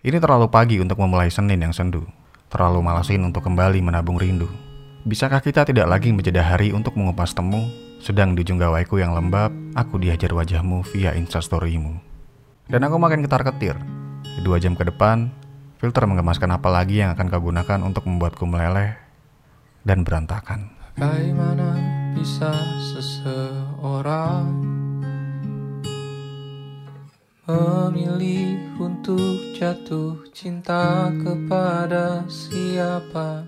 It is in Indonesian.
Ini terlalu pagi untuk memulai Senin yang sendu. Terlalu malasin untuk kembali menabung rindu. Bisakah kita tidak lagi menjeda hari untuk mengupas temu? Sedang di ujung gawaiku yang lembab, aku dihajar wajahmu via instastorymu. Dan aku makin ketar-ketir. Dua jam ke depan, filter mengemaskan apa lagi yang akan kau gunakan untuk membuatku meleleh dan berantakan. Bagaimana bisa seseorang memilih untuk jatuh cinta kepada siapa